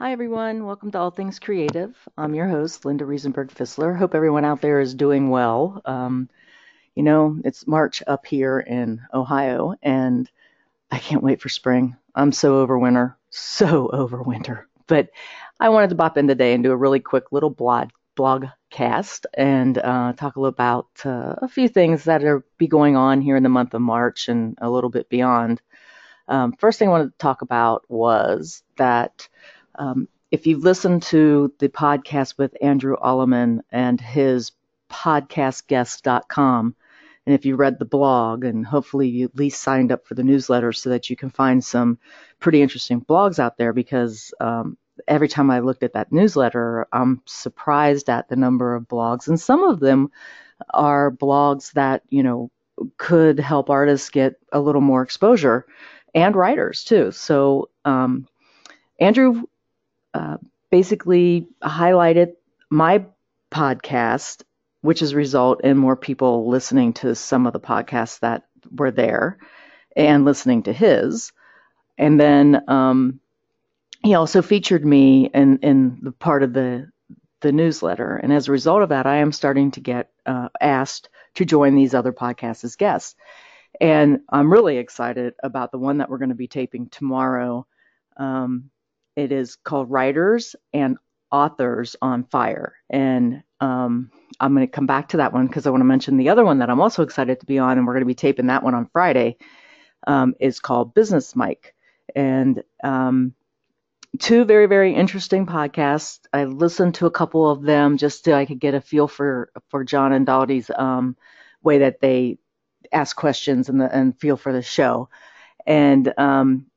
Hi, everyone. Welcome to All Things Creative. I'm your host, Linda Riesenberg Fissler. Hope everyone out there is doing well. Um, you know, it's March up here in Ohio, and I can't wait for spring. I'm so over winter, so over winter. But I wanted to bop in today and do a really quick little blog blog cast and uh, talk a little about uh, a few things that are be going on here in the month of March and a little bit beyond. Um, first thing I wanted to talk about was that um, if you've listened to the podcast with Andrew Allemann and his podcastguest.com, and if you read the blog and hopefully you at least signed up for the newsletter so that you can find some pretty interesting blogs out there because um, every time I looked at that newsletter, I'm surprised at the number of blogs. And some of them are blogs that, you know, could help artists get a little more exposure and writers too. So, um, Andrew uh, basically highlighted my podcast, which has result in more people listening to some of the podcasts that were there and listening to his. And then um, he also featured me in, in the part of the the newsletter. And as a result of that, I am starting to get uh, asked to join these other podcasts as guests. And I'm really excited about the one that we're going to be taping tomorrow. Um, it is called Writers and Authors on Fire. And um, I'm going to come back to that one because I want to mention the other one that I'm also excited to be on, and we're going to be taping that one on Friday, um, is called Business Mike. And um, two very, very interesting podcasts. I listened to a couple of them just so I could get a feel for, for John and Dottie's um, way that they ask questions and, the, and feel for the show. And um,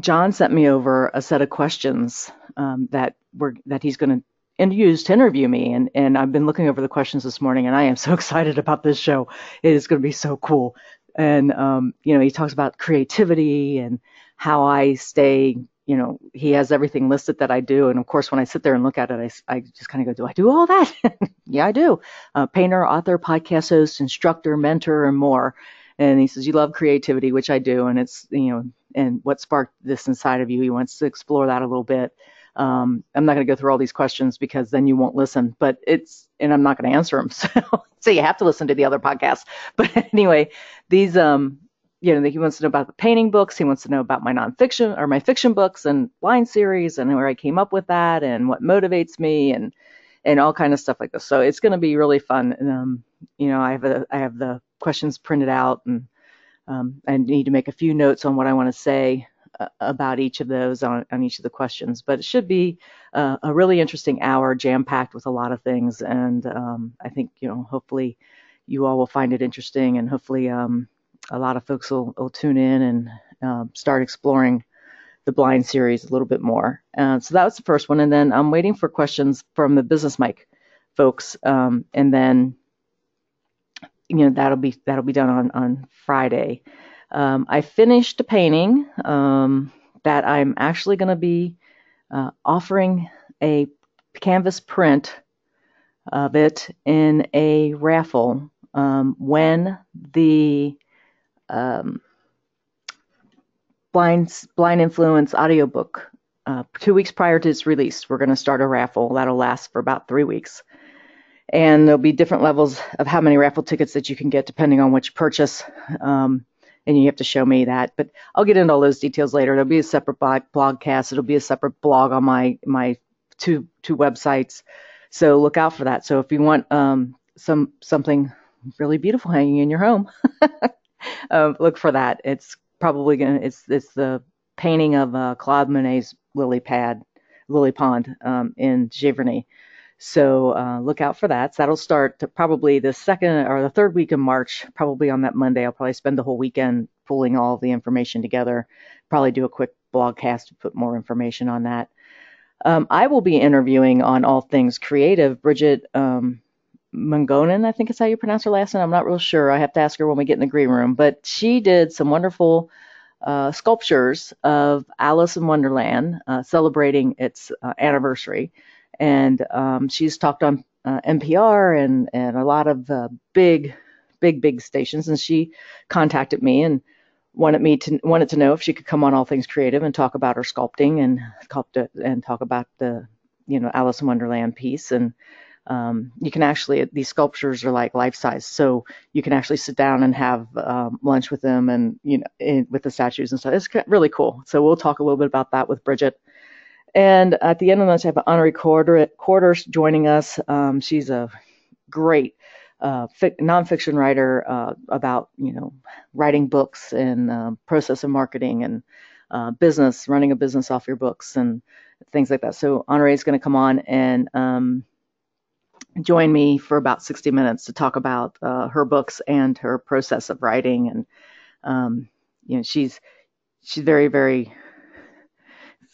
John sent me over a set of questions um, that were that he's going to and use to interview me and and I've been looking over the questions this morning and I am so excited about this show. It is going to be so cool. And um, you know, he talks about creativity and how I stay. You know, he has everything listed that I do, and of course, when I sit there and look at it, I, I just kind of go, "Do I do all that?" yeah, I do. Uh, painter, author, podcast host, instructor, mentor, and more. And he says, "You love creativity, which I do, and it's you know and what sparked this inside of you. He wants to explore that a little bit. Um, I'm not going to go through all these questions because then you won't listen, but it's, and I'm not going to answer them. So, so you have to listen to the other podcasts. But anyway, these, um, you know, he wants to know about the painting books. He wants to know about my nonfiction or my fiction books and blind series and where I came up with that and what motivates me and, and all kind of stuff like this. So it's going to be really fun. And, um, you know, I have a, I have the questions printed out and um, I need to make a few notes on what I want to say uh, about each of those on, on, each of the questions. But it should be uh, a really interesting hour, jam packed with a lot of things. And um, I think, you know, hopefully you all will find it interesting and hopefully um, a lot of folks will, will tune in and uh, start exploring the blind series a little bit more. Uh, so that was the first one. And then I'm waiting for questions from the Business mic folks. Um, and then you know that'll be that'll be done on on Friday. Um, I finished a painting um, that I'm actually going to be uh, offering a canvas print of it in a raffle um, when the um, blind blind influence audiobook uh, two weeks prior to its release we're going to start a raffle that'll last for about three weeks and there'll be different levels of how many raffle tickets that you can get depending on which purchase. Um, and you have to show me that, but I'll get into all those details later. There'll be a separate blog, blogcast. It'll be a separate blog on my my two two websites. So look out for that. So if you want um, some something really beautiful hanging in your home, um, look for that. It's probably gonna it's it's the painting of uh, Claude Monet's lily pad, lily pond um, in Giverny. So uh, look out for that. So that'll start probably the second or the third week of March, probably on that Monday. I'll probably spend the whole weekend pulling all the information together. Probably do a quick blogcast to put more information on that. Um, I will be interviewing on all things creative Bridget um, I think is how you pronounce her last name. I'm not real sure. I have to ask her when we get in the green room. But she did some wonderful uh, sculptures of Alice in Wonderland, uh, celebrating its uh, anniversary and um, she's talked on uh, NPR and and a lot of uh, big, big, big stations. And she contacted me and wanted me to wanted to know if she could come on All Things Creative and talk about her sculpting and and talk about the you know Alice in Wonderland piece. And um, you can actually these sculptures are like life size. So you can actually sit down and have um, lunch with them and you know in, with the statues and stuff. It's really cool. So we'll talk a little bit about that with bridget and at the end of the lunch i have an Honorée Corders joining us um, she's a great uh, fic- nonfiction writer uh, about you know writing books and uh, process of marketing and uh, business, running a business off your books and things like that. So Honorée is going to come on and um, join me for about 60 minutes to talk about uh, her books and her process of writing. And um, you know she's she's very very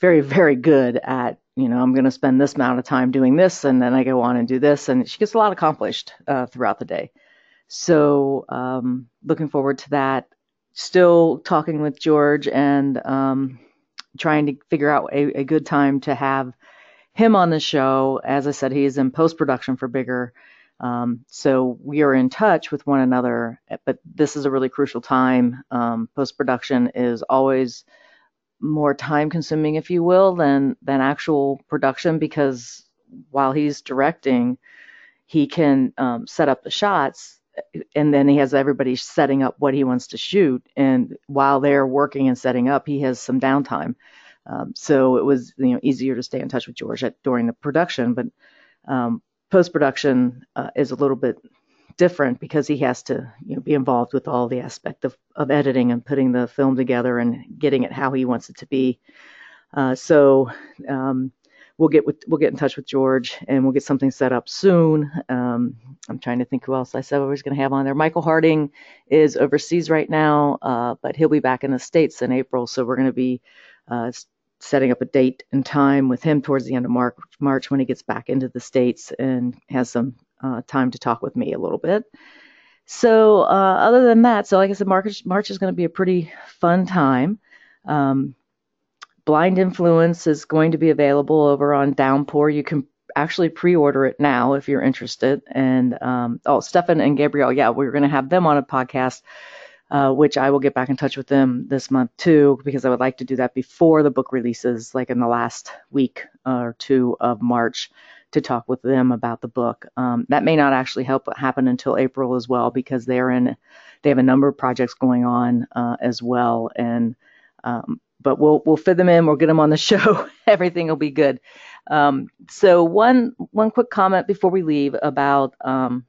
very very good at you know, I'm going to spend this amount of time doing this, and then I go on and do this, and she gets a lot accomplished uh, throughout the day. So, um, looking forward to that. Still talking with George and um, trying to figure out a, a, good time to have him on the show. As I said, he is in post production for Bigger. Um, so we are in touch with one another, but this is a really crucial time. Um, post production is always more time consuming, if you will, than than actual production because while he's directing, he can um, set up the shots and then he has everybody setting up what he wants to shoot. And while they're working and setting up, he has some downtime. Um, so it was you know easier to stay in touch with George at, during the production, but um, post production uh, is a little bit different because he has to you know be involved with all the aspect of, of editing and putting the film together and getting it how he wants it to be. Uh, so um, we'll get with, we'll get in touch with George and we'll get something set up soon. Um, I'm trying to think who else I said I was going to have on there. Michael Harding is overseas right now, uh, but he'll be back in the states in April. So we're going to be uh, setting up a date and time with him towards the end of March, March when he gets back into the states and has some uh, time to talk with me a little bit. So uh, other than that, so like I said, March, March is going to be a pretty fun time. Um, Blind Influence is going to be available over on Downpour. You can actually pre-order it now if you're interested. And um, oh, Stefan and Gabrielle, yeah, we're going to have them on a podcast, uh, which I will get back in touch with them this month too, because I would like to do that before the book releases, like in the last week or two of March to talk with them about the book. Um, that may not actually help happen until April as well because they're in, they have a number of projects going on uh, as well, and um, but we'll we'll fit them in. We'll get them on the show. Everything will be good. Um, so one one quick comment before we leave about um,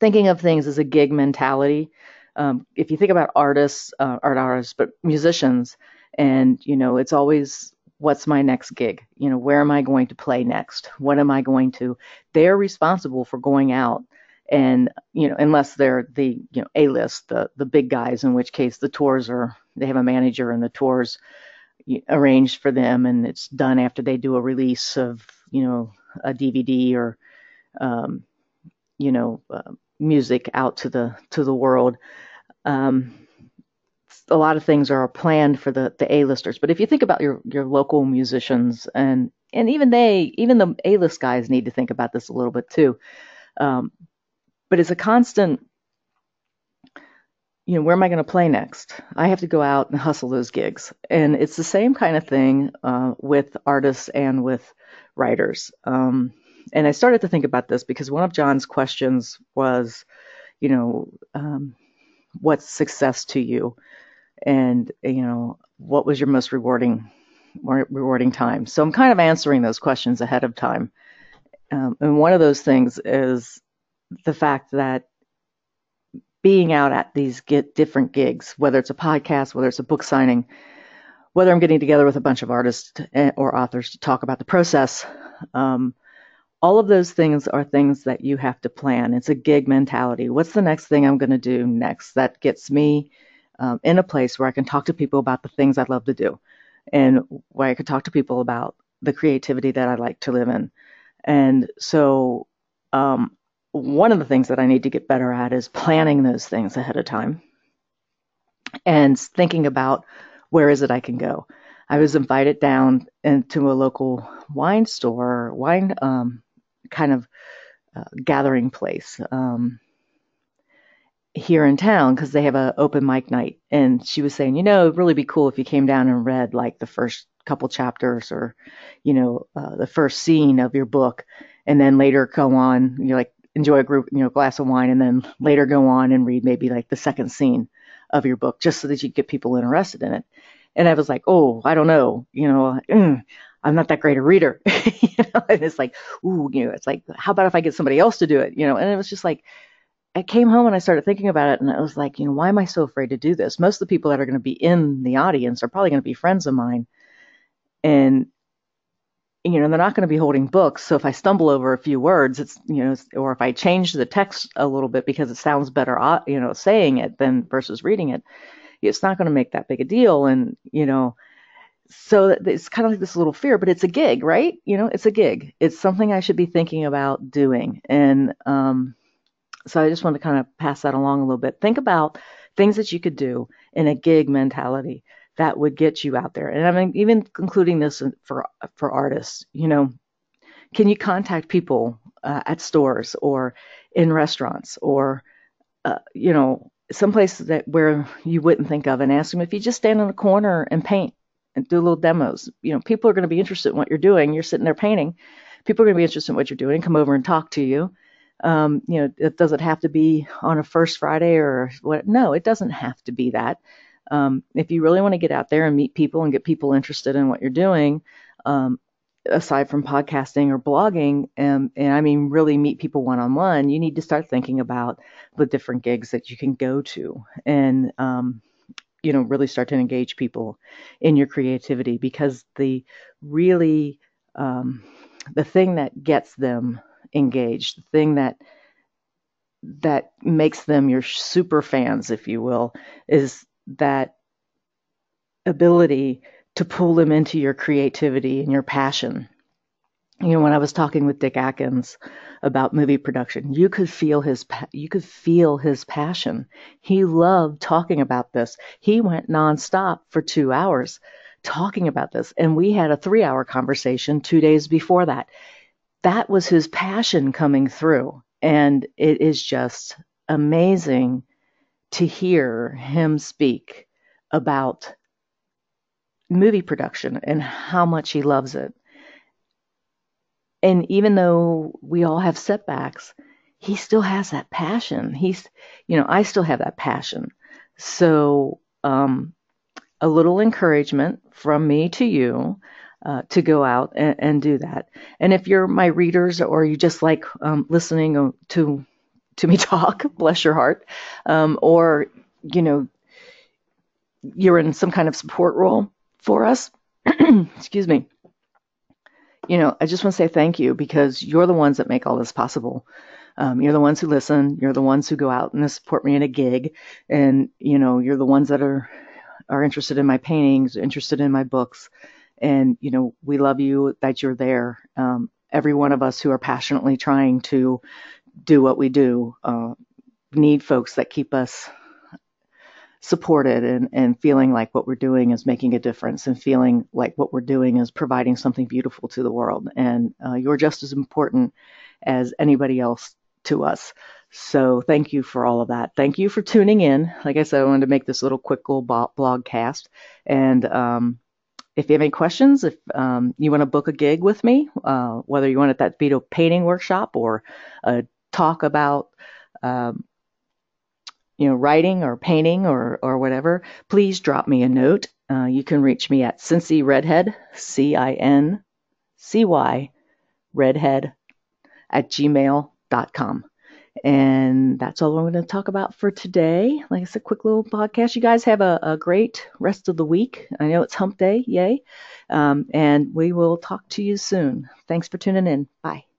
thinking of things as a gig mentality. Um, if you think about artists, uh, art artists, but musicians, and you know, it's always what's my next gig? You know, where am I going to play next? What am I going to? They're responsible for going out and you know, unless they're the you know A list, the the big guys, in which case the tours are they have a manager and the tours arranged for them, and it's done after they do a release of you know a DVD or um, you know uh, music out to the to the world. Um, a lot of things are planned for the the A-listers. But if you think about your your local musicians and and even they, even the A-list guys need to think about this a little bit too. Um, but it's a constant. You know, where am I going to play next? I have to go out and hustle those gigs, and it's the same kind of thing uh, with artists and with writers. Um, and I started to think about this because one of John's questions was, you know, um, what's success to you? And you know what was your most rewarding rewarding time? So i'm kind of answering those questions ahead of time. Um, and one of those things is the fact that being out at these get different gigs whether it's a podcast whether it's a book signing whether i'm getting together with a bunch of artists or authors to talk about the process um, all of those things are things that you have to plan. It's a gig mentality. What's the next thing i'm going to do next that gets me um, in a place where I can talk to people about the things I love to do and where I can talk to people about the creativity that I like to live in. And so, um, one of the things that I need to get better at is planning those things ahead of time and thinking about where is it I can go. I was invited down into a local wine store, wine um, kind of uh, gathering place. Um, here in town because they have a open mic night. And she was saying you know it'd really be cool if you came down and read like the first couple chapters or you know uh, the first scene of your book and then later go on you know, like enjoy a group you know glass of wine and then later go on and read maybe like the second scene of your book just so that you get people interested in it. And i was like oh i don't know. You know mm, i'm not that great a reader. You know and it's like ooh you know it's like how about if i get somebody else to do it? You know and it was just like I came home and I started thinking about it, and I was like, you know, why am I so afraid to do this? Most of the people that are going to be in the audience are probably going to be friends of mine, and you know, they're not going to be holding books. So if I stumble over a few words, it's you know, or if I change the text a little bit because it sounds better, you know, saying it than versus reading it, it's not going to make that big a deal. And you know, so it's kind of like this little fear, but it's a gig, right? You know, it's a gig. It's something I should be thinking about doing, and um so I just want to kind of pass that along a little bit. Think about things that you could do in a gig mentality that would get you out there. And I mean, even including this for for artists, you know, can you contact people uh, at stores or in restaurants or uh, you know someplace that where you wouldn't think of and ask them if you just stand in a corner and paint and do little demos. You know, people are going to be interested in what you're doing. You're sitting there painting. People are going to be interested in what you're doing. and Come over and talk to you um, you know, it doesn't have to be on a first Friday or what. No, it doesn't have to be that. Um, if you really want to get out there and meet people and get people interested in what you're doing, um, aside from podcasting or blogging, and, and I mean really meet people one on one, you need to start thinking about the different gigs that you can go to and um, you know really start to engage people in your creativity because the really um, the thing that gets them engaged, the thing that that makes them your super fans, if you will, is that ability to pull them into your creativity and your passion. You know, when I was talking with Dick Atkins about movie production, you could feel his you could feel his passion. He loved talking about this. He went nonstop for two hours talking about this, and we had a three-hour conversation two days before that that was his passion coming through. And it is just amazing to hear him speak about movie production and how much he loves it. And even though we all have setbacks, he still has that passion. He's, you know, I still have that passion. So, um, a little encouragement from me to you uh, to go out and, and, do that. And if you're my readers or you just like um, listening to to me talk, bless your heart, um, or you know you're in some kind of support role for us, excuse me. You know, I just want to say thank you because you're the ones that make all this possible. Um, you're the ones who listen. You're the ones who go out and support me in a gig, and you know, you're the ones that are are interested in my paintings, interested in my books and you know we love you that you're there. Um, every one of us who are passionately trying to do what we do uh, need folks that keep us supported and, and feeling like what we're doing is making a difference and feeling like what we're doing is providing something beautiful to the world. And uh, you're just as important as anybody else to us. So thank you for all of that. Thank you for tuning in. Like i said i wanted to make this little quick little blog cast and um, if you have any questions, if um, you want to book a gig with me, uh, whether you want it that be a painting workshop or a talk about, um, you know, writing or painting or or whatever, please drop me a note. Uh, you can reach me at Cincy Redhead, C I N C Y Redhead at gmail.com. And that's all I'm going to talk about for today. Like I said, quick little podcast. You guys have a, a great rest of the week. I know it's hump day, yay. Um, and we will talk to you soon. Thanks for tuning in. Bye.